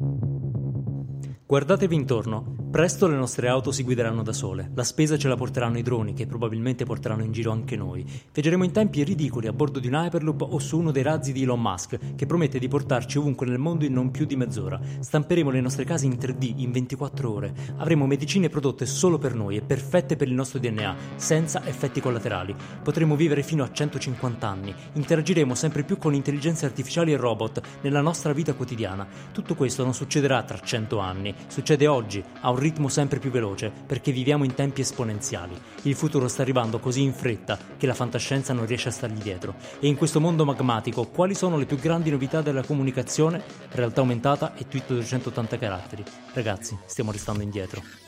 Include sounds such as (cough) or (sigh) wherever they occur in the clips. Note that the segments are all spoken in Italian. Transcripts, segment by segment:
Guardatevi intorno, presto le nostre auto si guideranno da sole, la spesa ce la porteranno i droni che probabilmente porteranno in giro anche noi. Viaggeremo in tempi ridicoli a bordo di un Hyperloop o su uno dei razzi di Elon Musk che promette di portarci ovunque nel mondo in non più di mezz'ora. Stamperemo le nostre case in 3D in 24 ore. Avremo medicine prodotte solo per noi e perfette per il nostro DNA, senza effetti collaterali. Potremo vivere fino a 150 anni. Interagiremo sempre più con intelligenze artificiali e robot nella nostra vita quotidiana. Tutto questo non succederà tra 100 anni Succede oggi, a un ritmo sempre più veloce, perché viviamo in tempi esponenziali. Il futuro sta arrivando così in fretta che la fantascienza non riesce a stargli dietro. E in questo mondo magmatico, quali sono le più grandi novità della comunicazione? Realtà aumentata e tweet 280 caratteri. Ragazzi, stiamo restando indietro.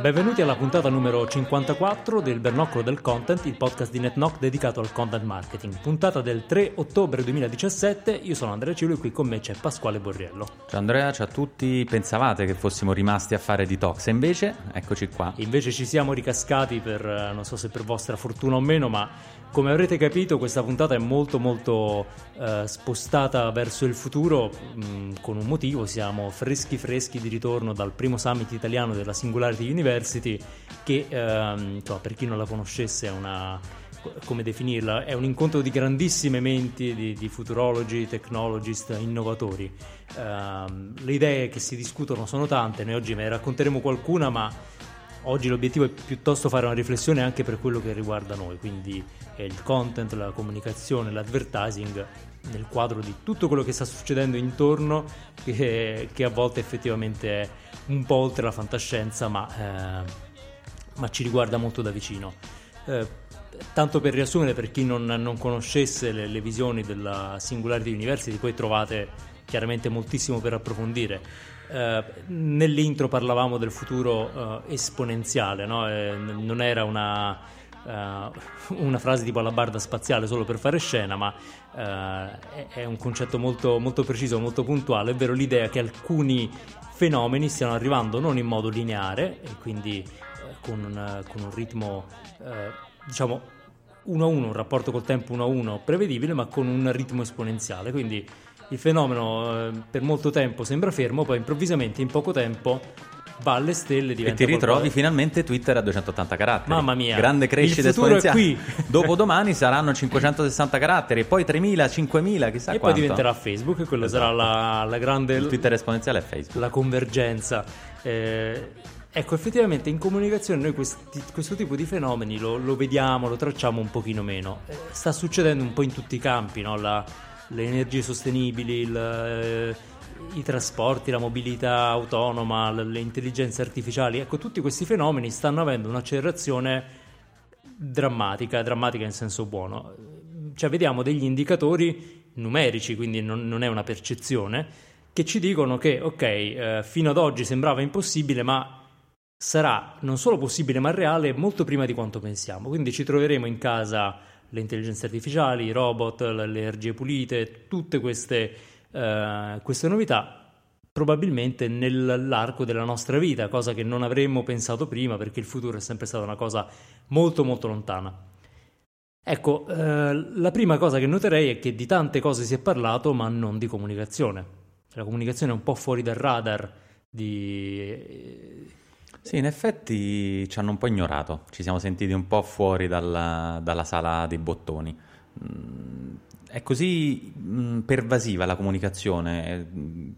Benvenuti alla puntata numero 54 del Bernoccolo del Content, il podcast di NetNoc dedicato al content marketing. Puntata del 3 ottobre 2017, io sono Andrea Ciulo e qui con me c'è Pasquale Borriello. Ciao Andrea, ciao a tutti. Pensavate che fossimo rimasti a fare detox e invece eccoci qua. Invece ci siamo ricascati per, eh, non so se per vostra fortuna o meno, ma come avrete capito questa puntata è molto molto eh, spostata verso il futuro mh, con un motivo, siamo freschi freschi di ritorno dal primo summit italiano della Singularity University che ehm, insomma, per chi non la conoscesse è una come definirla? È un incontro di grandissime menti, di, di futurologi, technologist, innovatori. Ehm, le idee che si discutono sono tante, noi oggi ne racconteremo qualcuna, ma oggi l'obiettivo è piuttosto fare una riflessione anche per quello che riguarda noi, quindi eh, il content, la comunicazione, l'advertising nel quadro di tutto quello che sta succedendo intorno, che, che a volte effettivamente è un po' oltre la fantascienza, ma, eh, ma ci riguarda molto da vicino. Eh, tanto per riassumere, per chi non, non conoscesse le, le visioni della Singularity University, poi trovate chiaramente moltissimo per approfondire. Eh, nell'intro parlavamo del futuro eh, esponenziale, no? Eh, non era una, eh, una frase tipo alla barda spaziale solo per fare scena, ma eh, è, un concetto molto, molto preciso, molto puntuale, ovvero l'idea che alcuni fenomeni stiano arrivando non in modo lineare e quindi con, un, con un ritmo diciamo 1 a 1, un rapporto col tempo 1 a 1 prevedibile, ma con un ritmo esponenziale. Quindi il fenomeno eh, per molto tempo sembra fermo, poi improvvisamente in poco tempo va alle stelle E diventa ti ritrovi qualcosa- finalmente Twitter a 280 caratteri. Mamma mia, Grande il crescita è esponenziale. qui. (laughs) Dopodomani saranno 560 caratteri, poi 3000, 5000, chissà e poi quanto. diventerà Facebook e quella sarà la, la grande Il Twitter esponenziale è Facebook. la convergenza. Eh, ecco, effettivamente in comunicazione noi questi- questo tipo di fenomeni lo, lo vediamo, lo tracciamo un pochino meno. Eh, sta succedendo un po' in tutti i campi, no? La- le energie sostenibili, il, eh, i trasporti, la mobilità autonoma, le intelligenze artificiali. Ecco, tutti questi fenomeni stanno avendo un'accelerazione drammatica, drammatica in senso buono. Cioè vediamo degli indicatori numerici, quindi non, non è una percezione, che ci dicono che, ok, eh, fino ad oggi sembrava impossibile, ma sarà non solo possibile ma reale molto prima di quanto pensiamo. Quindi ci troveremo in casa le intelligenze artificiali, i robot, le energie pulite, tutte queste, eh, queste novità probabilmente nell'arco della nostra vita, cosa che non avremmo pensato prima perché il futuro è sempre stata una cosa molto molto lontana. Ecco, eh, la prima cosa che noterei è che di tante cose si è parlato, ma non di comunicazione. La comunicazione è un po' fuori dal radar di... Sì, in effetti ci hanno un po' ignorato, ci siamo sentiti un po' fuori dalla, dalla sala dei bottoni. Mm, È così mm, pervasiva la comunicazione,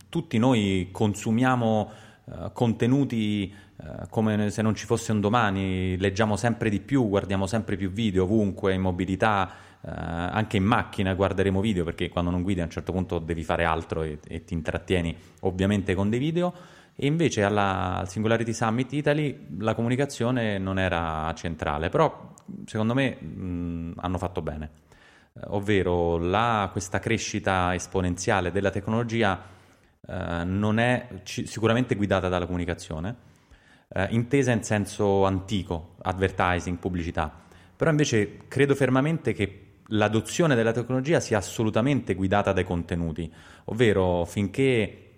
tutti noi consumiamo eh, contenuti eh, come se non ci fosse un domani, leggiamo sempre di più, guardiamo sempre più video ovunque, in mobilità, eh, anche in macchina guarderemo video perché quando non guidi a un certo punto devi fare altro e, e ti intrattieni ovviamente con dei video. E invece alla, al Singularity Summit Italy la comunicazione non era centrale, però secondo me mh, hanno fatto bene, eh, ovvero la, questa crescita esponenziale della tecnologia eh, non è c- sicuramente guidata dalla comunicazione, eh, intesa in senso antico, advertising, pubblicità, però invece credo fermamente che l'adozione della tecnologia sia assolutamente guidata dai contenuti, ovvero finché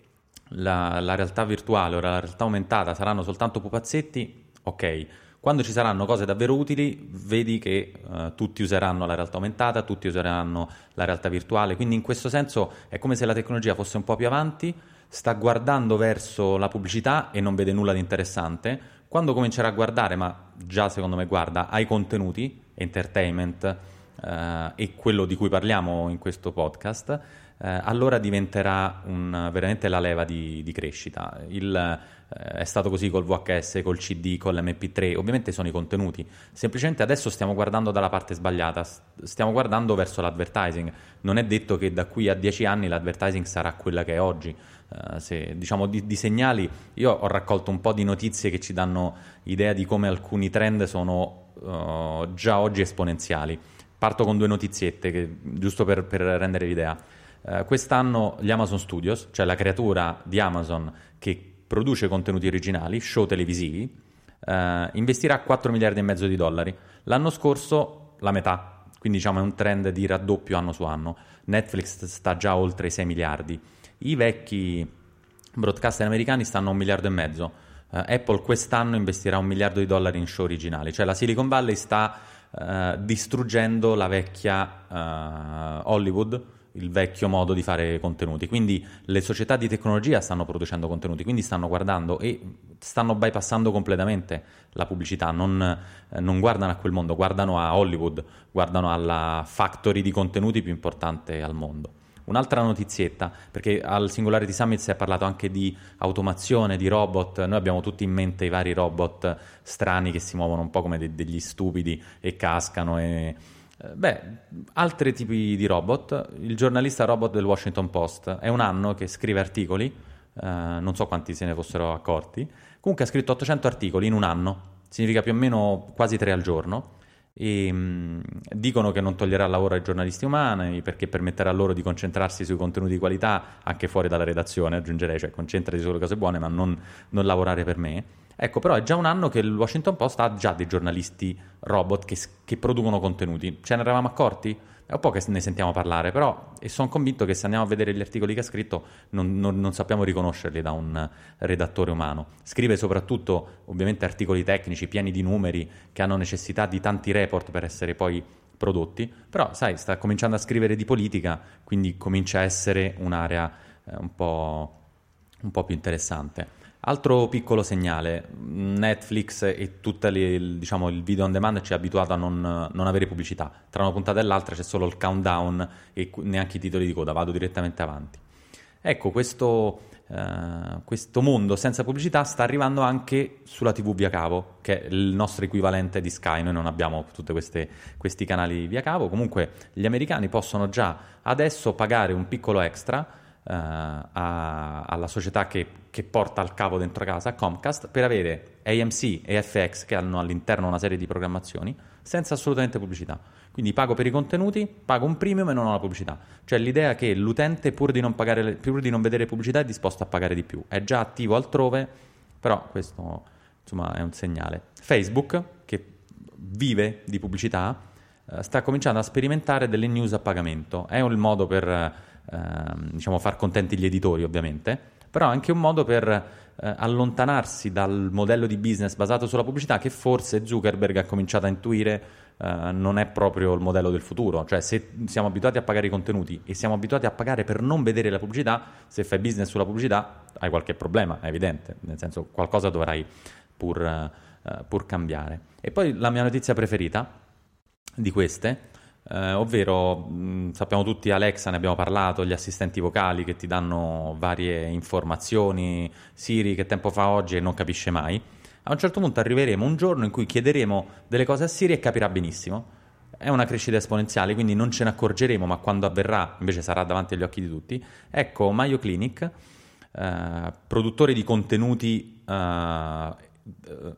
la, la realtà virtuale o la realtà aumentata saranno soltanto pupazzetti, ok. Quando ci saranno cose davvero utili, vedi che uh, tutti useranno la realtà aumentata, tutti useranno la realtà virtuale. Quindi in questo senso è come se la tecnologia fosse un po' più avanti, sta guardando verso la pubblicità e non vede nulla di interessante. Quando comincerà a guardare, ma già secondo me guarda, ai contenuti, entertainment uh, e quello di cui parliamo in questo podcast, eh, allora diventerà un, veramente la leva di, di crescita. Il, eh, è stato così col VHS, col CD, con l'MP3, ovviamente sono i contenuti. Semplicemente adesso stiamo guardando dalla parte sbagliata, stiamo guardando verso l'advertising. Non è detto che da qui a dieci anni l'advertising sarà quella che è oggi. Uh, se, diciamo di, di, segnali, io ho raccolto un po' di notizie che ci danno idea di come alcuni trend sono uh, già oggi esponenziali. Parto con due notiziette, che, giusto per, per rendere l'idea. Eh, quest'anno gli Amazon Studios, cioè la creatura di Amazon che produce contenuti originali, show televisivi, eh, investirà 4 miliardi e mezzo di dollari. L'anno scorso la metà, quindi diciamo è un trend di raddoppio anno su anno. Netflix sta già oltre i 6 miliardi. I vecchi broadcaster americani stanno a un miliardo e mezzo. Uh, Apple quest'anno investirà un miliardo di dollari in show originali, cioè la Silicon Valley sta uh, distruggendo la vecchia uh, Hollywood il vecchio modo di fare contenuti. Quindi le società di tecnologia stanno producendo contenuti, quindi stanno guardando e stanno bypassando completamente la pubblicità, non, eh, non, guardano a quel mondo, guardano a Hollywood, guardano alla factory di contenuti più importante al mondo. Un'altra notizietta, perché al Singularity Summit si è parlato anche di automazione, di robot, noi abbiamo tutti in mente i vari robot strani che si muovono un po' come de- degli stupidi e cascano e beh, altri tipi di robot. Il giornalista robot del Washington Post è un anno che scrive articoli, eh, non so quanti se ne fossero accorti. Comunque ha scritto 800 articoli in un anno, significa più o meno quasi tre al giorno. E, mh, mm, dicono che non toglierà lavoro ai giornalisti umani perché permetterà loro di concentrarsi sui contenuti di qualità anche fuori dalla redazione, aggiungerei, cioè concentrati sulle cose buone ma non, non lavorare per me. Ecco, però è già un anno che il Washington Post ha già dei giornalisti robot che, che producono contenuti. Ce ne eravamo accorti? È un po' che ne sentiamo parlare, però e sono convinto che se andiamo a vedere gli articoli che ha scritto non, non, non, sappiamo riconoscerli da un redattore umano. Scrive soprattutto ovviamente articoli tecnici pieni di numeri che hanno necessità di tanti report per essere poi prodotti, però sai, sta cominciando a scrivere di politica, quindi comincia a essere un'area eh, un, po', un po' più interessante. Altro piccolo segnale, Netflix e tutto diciamo, il video on demand ci ha abituato a non, non, avere pubblicità. Tra una puntata e l'altra c'è solo il countdown e neanche i titoli di coda, vado direttamente avanti. Ecco, questo, eh, questo mondo senza pubblicità sta arrivando anche sulla TV via cavo, che è il nostro equivalente di Sky. Noi non abbiamo tutti questi canali via cavo. Comunque gli americani possono già adesso pagare un piccolo extra a, alla società che, che, porta al cavo dentro casa, Comcast, per avere AMC e FX che hanno all'interno una serie di programmazioni senza assolutamente pubblicità. Quindi pago per i contenuti, pago un premium e non ho la pubblicità. Cioè l'idea che l'utente, pur di non, pagare, pur di non vedere pubblicità, è disposto a pagare di più. È già attivo altrove, però questo insomma, è un segnale. Facebook, che vive di pubblicità, uh, sta cominciando a sperimentare delle news a pagamento. È un modo per Ehm, diciamo, far contenti gli editori ovviamente, però anche un modo per eh, allontanarsi dal modello di business basato sulla pubblicità che forse Zuckerberg ha cominciato a intuire eh, non è proprio il modello del futuro, cioè se siamo abituati a pagare i contenuti e siamo abituati a pagare per non vedere la pubblicità, se fai business sulla pubblicità hai qualche problema, è evidente, nel senso qualcosa dovrai pur, eh, pur cambiare. E poi la mia notizia preferita di queste eh, ovvero mh, sappiamo tutti Alexa, ne abbiamo parlato, gli assistenti vocali che ti danno varie informazioni, Siri che tempo fa oggi e non capisce mai. A un certo punto arriveremo un giorno in cui chiederemo delle cose a Siri e capirà benissimo. È una crescita esponenziale, quindi non ce ne accorgeremo, ma quando avverrà invece sarà davanti agli occhi di tutti. Ecco, Mayo Clinic, eh, produttore di contenuti eh,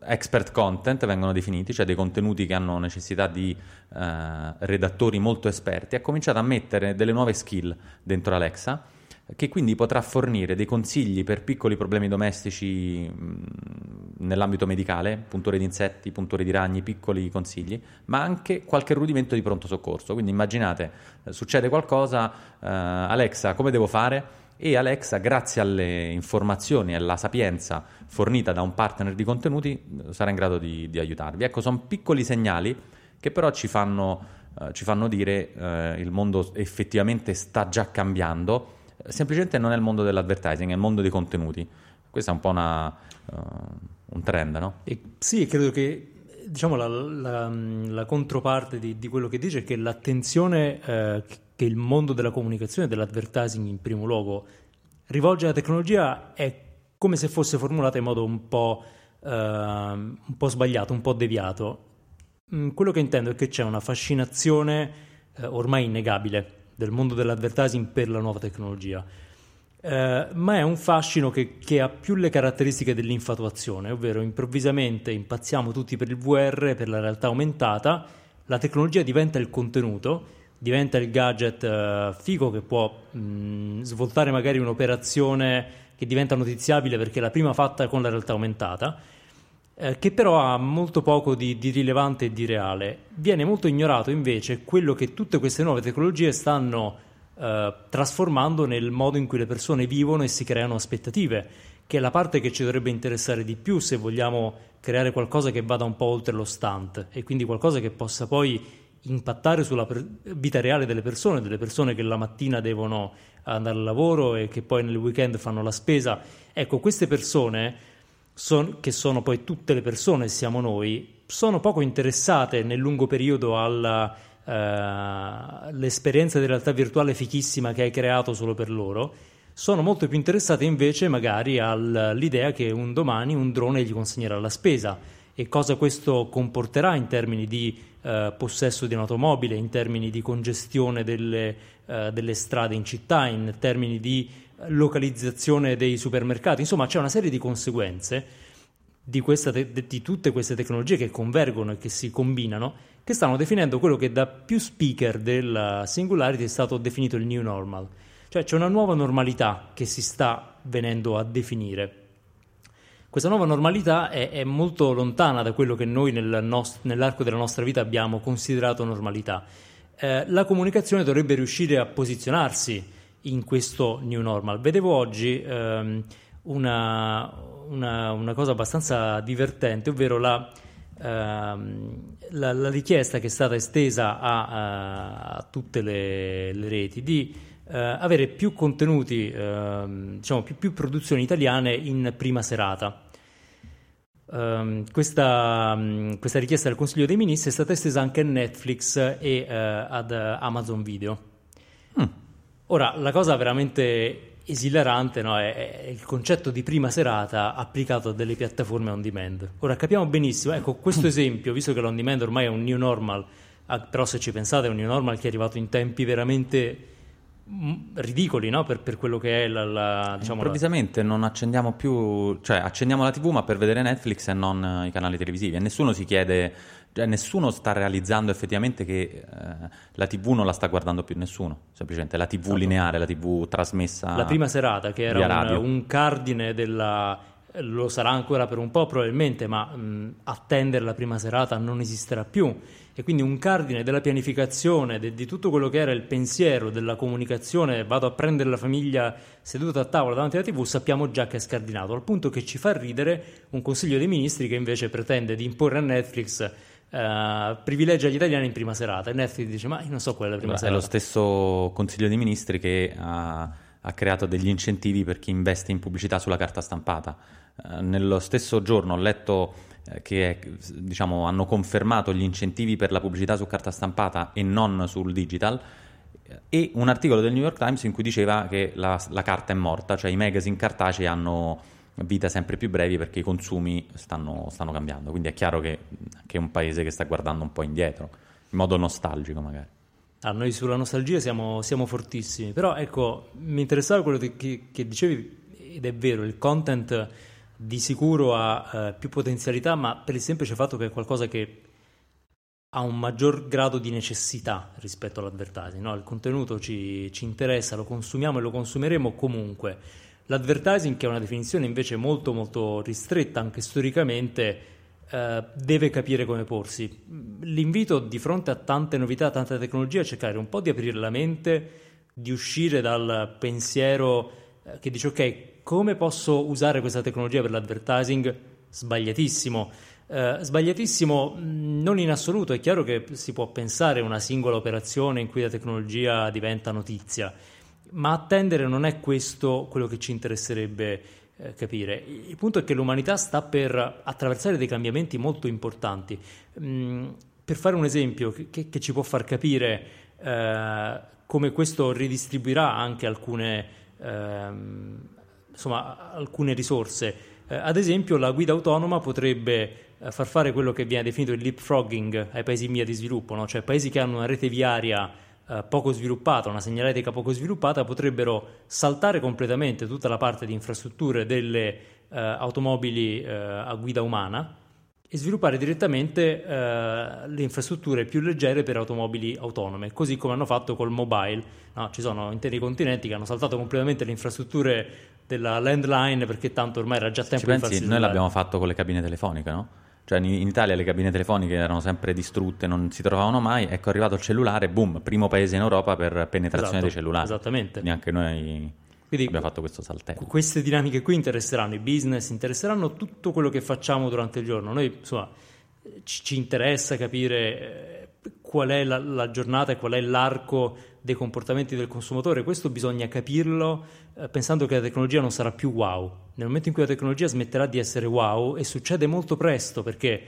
expert content vengono definiti, cioè dei contenuti che hanno necessità di eh, redattori molto esperti, ha cominciato a mettere delle nuove skill dentro Alexa che quindi potrà fornire dei consigli per piccoli problemi domestici nell'ambito medicale, punture di insetti, punture di ragni, piccoli consigli, ma anche qualche rudimento di pronto soccorso. Quindi immaginate, eh, succede qualcosa, eh, Alexa, come devo fare? E Alexa, grazie alle informazioni e alla sapienza fornita da un partner di contenuti, sarà in grado di, di aiutarvi. Ecco, sono piccoli segnali che però ci fanno, eh, ci fanno dire eh, il mondo effettivamente sta già cambiando semplicemente non è il mondo dell'advertising, è il mondo dei contenuti. Questo è un po' una, uh, un trend, no? E sì, credo che diciamo, la, la, la controparte di, di, quello che dice è che l'attenzione eh, che il mondo della comunicazione dell'advertising in primo luogo rivolge alla tecnologia è come se fosse formulata in modo un po', eh, un po sbagliato, un po' deviato. Mm, quello che intendo è che c'è una fascinazione eh, ormai innegabile del mondo dell'advertising per la nuova tecnologia. Eh, ma è un fascino che, che, ha più le caratteristiche dell'infatuazione, ovvero improvvisamente impazziamo tutti per il VR, per la realtà aumentata, la tecnologia diventa il contenuto, diventa il gadget eh, figo che può mh, svoltare magari un'operazione che diventa notiziabile perché è la prima fatta con la realtà aumentata eh, che però ha molto poco di, di, rilevante e di reale. Viene molto ignorato invece quello che tutte queste nuove tecnologie stanno eh, trasformando nel modo in cui le persone vivono e si creano aspettative, che è la parte che ci dovrebbe interessare di più se vogliamo creare qualcosa che vada un po' oltre lo stunt e quindi qualcosa che possa poi impattare sulla vita reale delle persone, delle persone che la mattina devono andare al lavoro e che poi nel weekend fanno la spesa. Ecco, queste persone son, che sono poi tutte le persone, siamo noi, sono poco interessate nel lungo periodo all'esperienza uh, di realtà virtuale fichissima che hai creato solo per loro, sono molto più interessate invece magari all'idea che un domani un drone gli consegnerà la spesa e cosa questo comporterà in termini di uh, possesso di un'automobile, in termini di congestione delle, uh, delle strade in città, in termini di localizzazione dei supermercati, insomma c'è una serie di conseguenze di, te- di, tutte queste tecnologie che convergono e che si combinano, che stanno definendo quello che da più speaker della Singularity è stato definito il new normal. Cioè c'è una nuova normalità che si sta venendo a definire. Questa nuova normalità è, è molto lontana da quello che noi nel nost- nell'arco della nostra vita abbiamo considerato normalità. Eh, la comunicazione dovrebbe riuscire a posizionarsi in questo new normal. Vedevo oggi ehm, una, una, una, cosa abbastanza divertente, ovvero la, ehm, la, la, richiesta che è stata estesa a, a tutte le, le, reti di eh, avere più contenuti, ehm, diciamo più, più, produzioni italiane in prima serata. Um, questa, um, questa, richiesta del Consiglio dei Ministri è stata estesa anche a Netflix e uh, ad Amazon Video. Mm. Ora, la cosa veramente esilarante no? è, è, il concetto di prima serata applicato a delle piattaforme on demand. Ora capiamo benissimo, ecco, questo esempio, visto che l'on demand ormai è un new normal, ah, però se ci pensate è un new normal che è arrivato in tempi veramente mm, ridicoli no? per, per, quello che è la, la diciamo improvvisamente la... non accendiamo più cioè accendiamo la tv ma per vedere Netflix e non i canali televisivi e nessuno si chiede cioè, nessuno sta realizzando effettivamente che eh, la TV non la sta guardando più nessuno, semplicemente la TV esatto. lineare, la TV trasmessa. La prima serata, che era un, un, cardine della. Lo sarà ancora per un po' probabilmente, ma mh, attendere la prima serata non esisterà più. E quindi un cardine della pianificazione, de, di tutto quello che era il pensiero, della comunicazione, vado a prendere la famiglia seduta a tavola davanti alla TV, sappiamo già che è scardinato, al punto che ci fa ridere un Consiglio dei Ministri che invece pretende di imporre a Netflix Uh, privilegia gli italiani in prima serata e Netflix dice ma io non so quella è la prima Beh, serata è lo stesso consiglio dei ministri che ha ha creato degli incentivi per chi investe in pubblicità sulla carta stampata. Eh, nello stesso giorno ho letto eh, che diciamo, hanno confermato gli incentivi per la pubblicità su carta stampata e non sul digital e un articolo del New York Times in cui diceva che la, la carta è morta, cioè i magazine cartacei hanno vita sempre più brevi perché i consumi stanno, stanno cambiando. Quindi è chiaro che, che, è un paese che sta guardando un po' indietro, in modo nostalgico magari. Ah, noi sulla nostalgia siamo, siamo, fortissimi, però ecco, mi interessava quello che, che, dicevi, ed è vero, il content di sicuro ha eh, più potenzialità, ma per il semplice fatto che è qualcosa che ha un maggior grado di necessità rispetto all'advertising. No? Il contenuto ci, ci, interessa, lo consumiamo e lo consumeremo comunque. L'advertising, che è una definizione invece molto molto ristretta anche storicamente, eh, deve capire come porsi. L'invito di fronte a tante novità, tanta tecnologia, è cercare un po' di aprire la mente, di uscire dal pensiero eh, che dice ok, come posso usare questa tecnologia per l'advertising? Sbagliatissimo eh, sbagliatissimo non in assoluto, è chiaro che si può pensare a una singola operazione in cui la tecnologia diventa notizia, ma attendere non è questo quello che ci interesserebbe eh, capire. Il punto è che l'umanità sta per attraversare dei cambiamenti molto importanti. Mm, per fare un esempio che, che, ci può far capire eh, come questo ridistribuirà anche alcune, ehm, insomma, alcune risorse. Eh, ad esempio, la guida autonoma potrebbe far fare quello che viene definito il leapfrogging ai paesi in via di sviluppo, no? cioè paesi che hanno una rete viaria eh, poco sviluppata, una segnaletica poco sviluppata, potrebbero saltare completamente tutta la parte di infrastrutture delle eh, automobili eh, a guida umana e sviluppare direttamente eh, le infrastrutture più leggere per automobili autonome, così come hanno fatto col mobile. No? Ci sono interi continenti che hanno saltato completamente le infrastrutture della landline perché tanto ormai era già tempo Ci di pensi, noi l'abbiamo fatto con le cabine telefoniche, no? Cioè in Italia le cabine telefoniche erano sempre distrutte, non si trovavano mai, ecco è arrivato il cellulare, boom, primo paese in Europa per penetrazione esatto, dei cellulari. Esattamente. Neanche noi Quindi, abbiamo fatto questo saltello. Queste dinamiche qui interesseranno i business, interesseranno tutto quello che facciamo durante il giorno. Noi insomma ci, ci interessa capire eh, qual è la, la giornata e qual è l'arco dei comportamenti del consumatore. Questo bisogna capirlo eh, pensando che la tecnologia non sarà più wow. Nel momento in cui la tecnologia smetterà di essere wow, e succede molto presto perché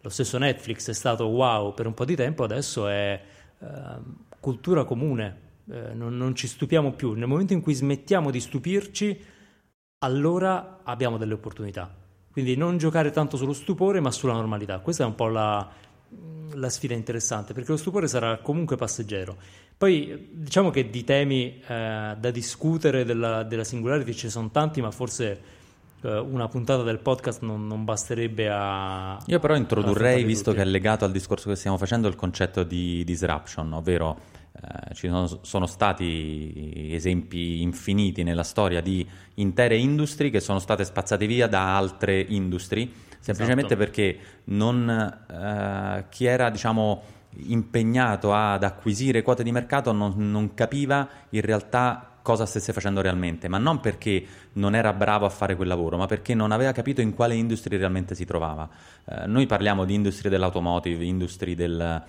lo stesso Netflix è stato wow per un po' di tempo, adesso è eh, cultura comune, eh, non, non ci stupiamo più. Nel momento in cui smettiamo di stupirci, allora abbiamo delle opportunità. Quindi non giocare tanto sullo stupore, ma sulla normalità. Questa è un po' la, la sfida interessante, perché lo stupore sarà comunque passeggero. Poi diciamo che di temi eh, da discutere della, della singularity ce ne sono tanti, ma forse eh, una puntata del podcast non, non basterebbe a... Io però introdurrei, visto tutti. che è legato al discorso che stiamo facendo, il concetto di disruption, ovvero eh, ci sono, sono, stati esempi infiniti nella storia di intere industrie che sono state spazzate via da altre industrie, semplicemente esatto. perché non, eh, chi era, diciamo impegnato ad acquisire quote di mercato non, non, capiva in realtà cosa stesse facendo realmente, ma non perché non era bravo a fare quel lavoro, ma perché non aveva capito in quale industria realmente si trovava. Eh, noi parliamo di industrie dell'automotive, industrie del,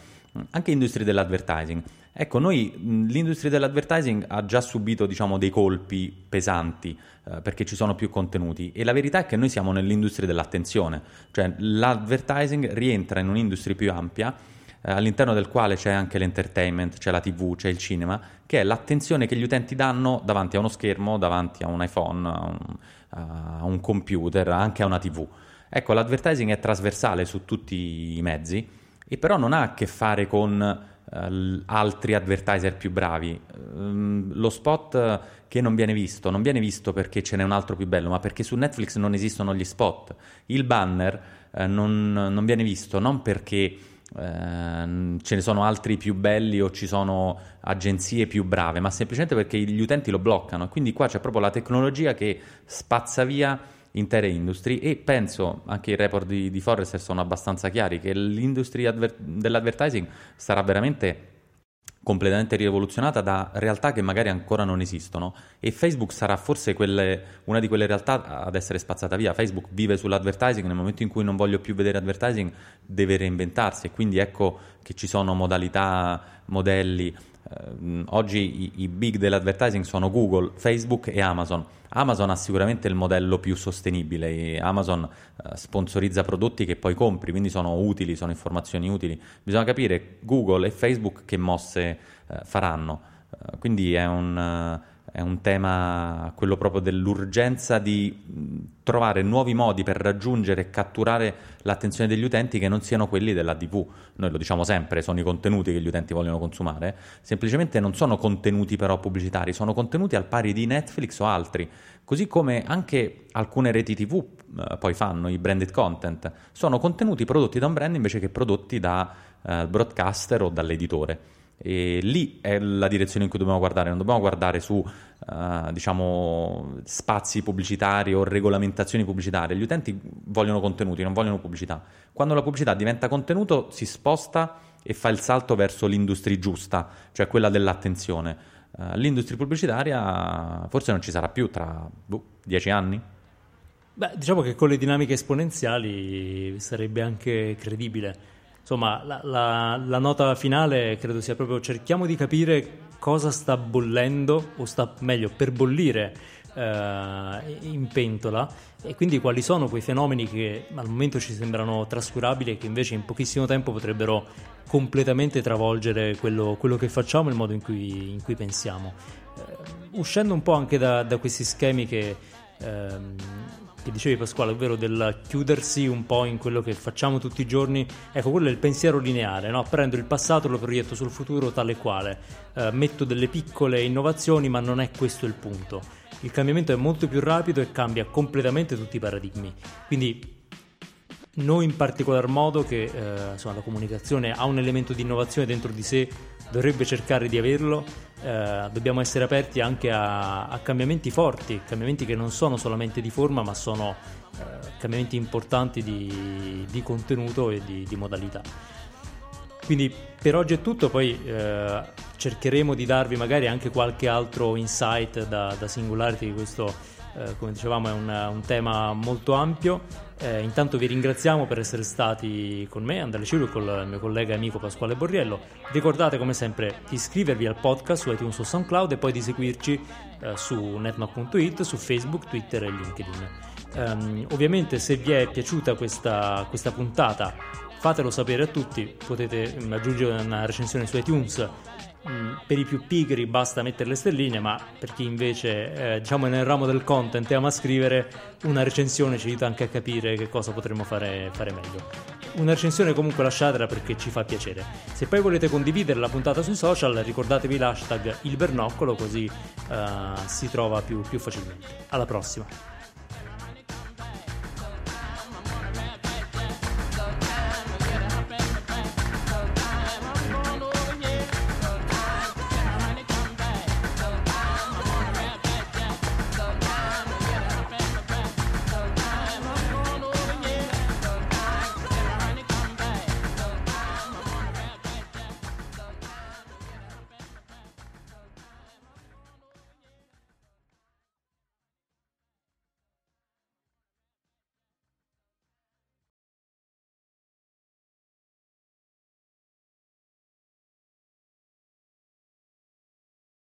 anche industrie dell'advertising. Ecco, noi l'industria dell'advertising ha già subito diciamo, dei colpi pesanti eh, perché ci sono più contenuti e la verità è che noi siamo nell'industria dell'attenzione, cioè l'advertising rientra in un'industria più ampia eh, all'interno del quale c'è anche l'entertainment, c'è la TV, c'è il cinema, che è l'attenzione che gli utenti danno davanti a uno schermo, davanti a un iPhone, a un, a un computer, anche a una TV. Ecco, l'advertising è trasversale su tutti i mezzi e però non ha a che fare con uh, altri advertiser più bravi. Um, lo spot che non viene visto, non viene visto perché ce n'è un altro più bello, ma perché su Netflix non esistono gli spot. Il banner uh, non, non, viene visto non perché Uh, ce ne sono altri più belli o ci sono agenzie più brave, ma semplicemente perché gli utenti lo bloccano. Quindi qua c'è proprio la tecnologia che spazza via intere industrie e penso anche i report di, di Forrester sono abbastanza chiari che l'industria adver- dell'advertising sarà veramente completamente rivoluzionata da realtà che magari ancora non esistono e Facebook sarà forse quelle, una di quelle realtà ad essere spazzata via. Facebook vive sull'advertising, nel momento in cui non voglio più vedere advertising deve reinventarsi e quindi ecco che ci sono modalità, modelli oggi i, i big dell'advertising sono Google, Facebook e Amazon. Amazon ha sicuramente il modello più sostenibile. Amazon eh, sponsorizza prodotti che poi compri, quindi sono utili, sono informazioni utili. Bisogna capire Google e Facebook che mosse eh, faranno. Eh, quindi è un, è un tema, quello proprio dell'urgenza di trovare nuovi modi per raggiungere e catturare l'attenzione degli utenti che non siano quelli della TV. Noi lo diciamo sempre, sono i contenuti che gli utenti vogliono consumare, semplicemente non sono contenuti però pubblicitari, sono contenuti al pari di Netflix o altri, così come anche alcune reti TV eh, poi fanno, i branded content, sono contenuti prodotti da un brand invece che prodotti da eh, broadcaster o dall'editore. E lì è la direzione in cui dobbiamo guardare, non dobbiamo guardare su uh, diciamo, spazi pubblicitari o regolamentazioni pubblicitarie. Gli utenti vogliono contenuti, non vogliono pubblicità. Quando la pubblicità diventa contenuto, si sposta e fa il salto verso l'industria giusta, cioè quella dell'attenzione. Uh, l'industria pubblicitaria forse non ci sarà più tra boh, dieci anni. Beh, diciamo che con le dinamiche esponenziali sarebbe anche credibile. Insomma, la, la, la, nota finale credo sia proprio cerchiamo di capire cosa sta bollendo, o sta meglio per bollire eh, in pentola, e quindi quali sono quei fenomeni che al momento ci sembrano trascurabili e che invece in pochissimo tempo potrebbero completamente travolgere quello, quello che facciamo e il modo in cui, in cui pensiamo. Eh, uscendo un po' anche da, da questi schemi che. Ehm, che dicevi Pasquale, ovvero del chiudersi un po' in quello che facciamo tutti i giorni, ecco quello è il pensiero lineare, no? prendo il passato e lo proietto sul futuro tale quale, eh, metto delle piccole innovazioni ma non è questo il punto, il cambiamento è molto più rapido e cambia completamente tutti i paradigmi, quindi noi in particolar modo che eh, insomma, la comunicazione ha un elemento di innovazione dentro di sé dovrebbe cercare di averlo, eh, dobbiamo essere aperti anche a, a, cambiamenti forti, cambiamenti che non sono solamente di forma ma sono eh, cambiamenti importanti di, di, contenuto e di, di, modalità. Quindi per oggi è tutto, poi eh, cercheremo di darvi magari anche qualche altro insight da, da Singularity, questo eh, come dicevamo è un, un tema molto ampio. Eh, intanto vi ringraziamo per essere stati con me, Andrea Ciuro e con il mio collega e amico Pasquale Borriello. Ricordate come sempre di iscrivervi al podcast su iTunes o SoundCloud e poi di seguirci eh, su netmac.it, su Facebook, Twitter e LinkedIn. Um, ovviamente se vi è piaciuta questa, questa puntata fatelo sapere a tutti, potete mm, aggiungere una recensione su iTunes Mm, per i più pigri basta mettere le stelline, ma per chi invece eh, diciamo è nel ramo del content e ama scrivere, una recensione ci aiuta anche a capire che cosa potremmo fare, fare meglio. Una recensione comunque lasciatela perché ci fa piacere. Se poi volete condividere la puntata sui social, ricordatevi l'hashtag il bernoccolo così uh, si trova più, più facilmente. Alla prossima!